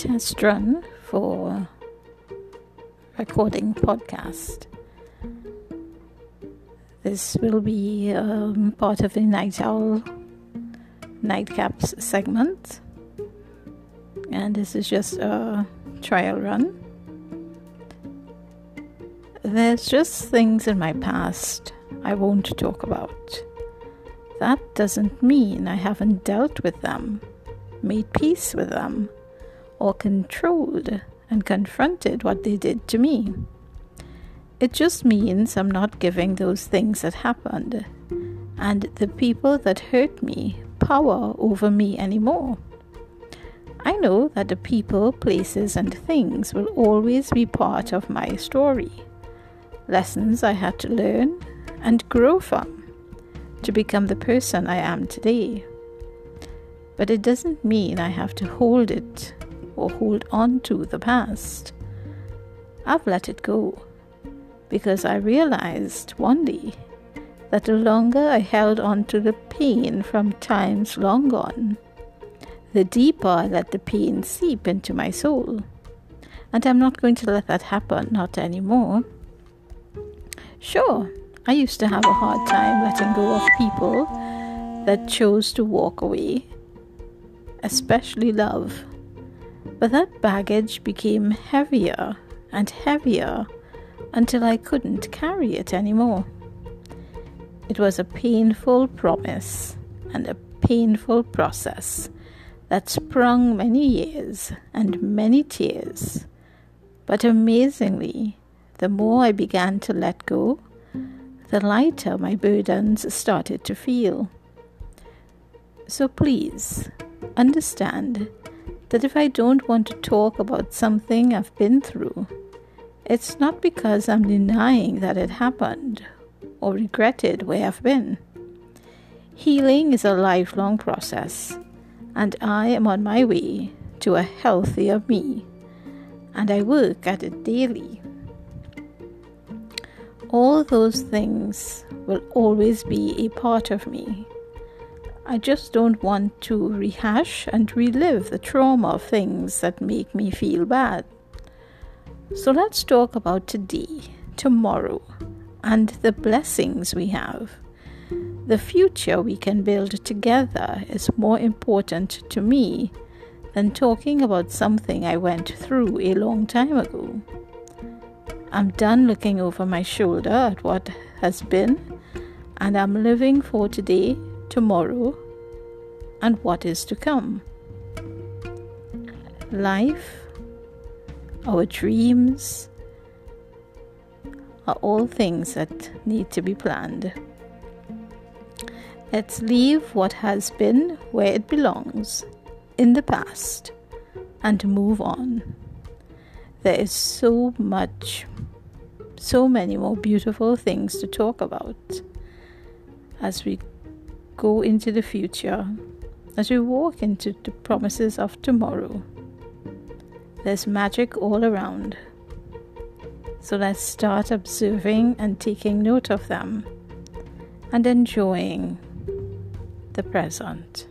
test run for recording podcast. This will be um, part of the Night Owl Nightcaps segment, and this is just a trial run. There's just things in my past I won't talk about. That doesn't mean I haven't dealt with them, made peace with them, or controlled and confronted what they did to me. It just means I'm not giving those things that happened and the people that hurt me power over me anymore. I know that the people, places, and things will always be part of my story. Lessons I had to learn and grow from to become the person I am today. But it doesn't mean I have to hold it or hold on to the past. I've let it go because I realized one day that the longer I held on to the pain from times long gone, the deeper I let the pain seep into my soul. And I'm not going to let that happen, not anymore. Sure, I used to have a hard time letting go of people that chose to walk away, especially love. But that baggage became heavier and heavier until I couldn't carry it anymore. It was a painful promise and a painful process that sprung many years and many tears. But amazingly, the more I began to let go, the lighter my burdens started to feel. So please understand that if I don't want to talk about something I've been through, it's not because I'm denying that it happened or regretted where I've been. Healing is a lifelong process, and I am on my way to a healthier me, and I work at it daily. All those things will always be a part of me I just don't want to rehash and relive the trauma of things that make me feel bad. So let's talk about today, tomorrow, and the blessings we have. The future we can build together is more important to me than talking about something I went through a long time ago. I'm done looking over my shoulder at what has been, and I'm living for today tomorrow, and what is to come. Life, our dreams, are all things that need to be planned. Let's leave what has been where it belongs, in the past, and move on. There is so much, so many more beautiful things to talk about as we go into the future, as we walk into the promises of tomorrow, there's magic all around. So let's start observing and taking note of them and enjoying the present.